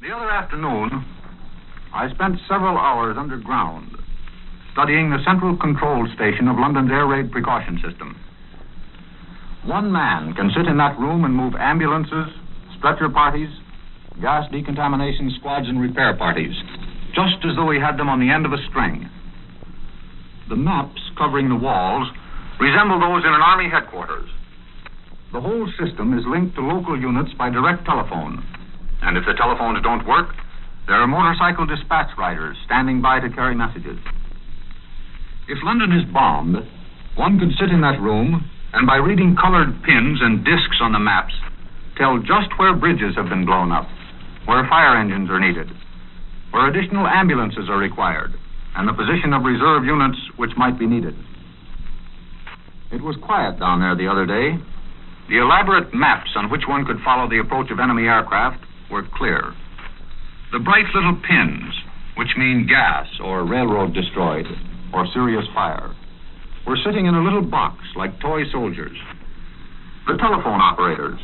The other afternoon, I spent several hours underground studying the central control station of London's air raid precaution system. One man can sit in that room and move ambulances, stretcher parties, gas decontamination squads, and repair parties, just as though he had them on the end of a string. The maps covering the walls resemble those in an army headquarters. The whole system is linked to local units by direct telephone. And if the telephones don't work, there are motorcycle dispatch riders standing by to carry messages. If London is bombed, one could sit in that room and by reading colored pins and discs on the maps, tell just where bridges have been blown up, where fire engines are needed, where additional ambulances are required, and the position of reserve units which might be needed. It was quiet down there the other day. The elaborate maps on which one could follow the approach of enemy aircraft were clear. The bright little pins, which mean gas or railroad destroyed or serious fire, were sitting in a little box like toy soldiers. The telephone operators,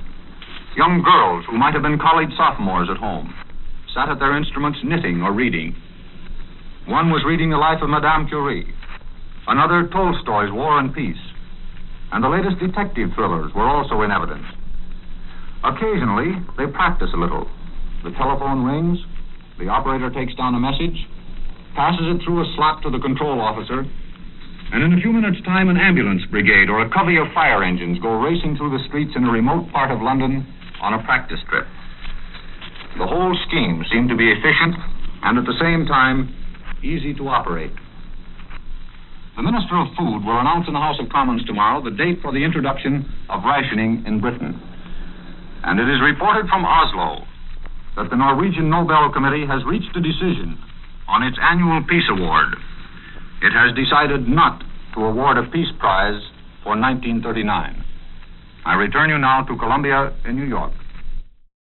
young girls who might have been college sophomores at home, sat at their instruments knitting or reading. One was reading the life of Madame Curie, another Tolstoy's War and Peace, and the latest detective thrillers were also in evidence. Occasionally, they practice a little. The telephone rings, the operator takes down a message, passes it through a slot to the control officer, and in a few minutes' time, an ambulance brigade or a covey of fire engines go racing through the streets in a remote part of London on a practice trip. The whole scheme seemed to be efficient and at the same time easy to operate. The Minister of Food will announce in the House of Commons tomorrow the date for the introduction of rationing in Britain. And it is reported from Oslo that the Norwegian Nobel Committee has reached a decision on its annual peace award. It has decided not to award a peace prize for 1939. I return you now to Columbia in New York.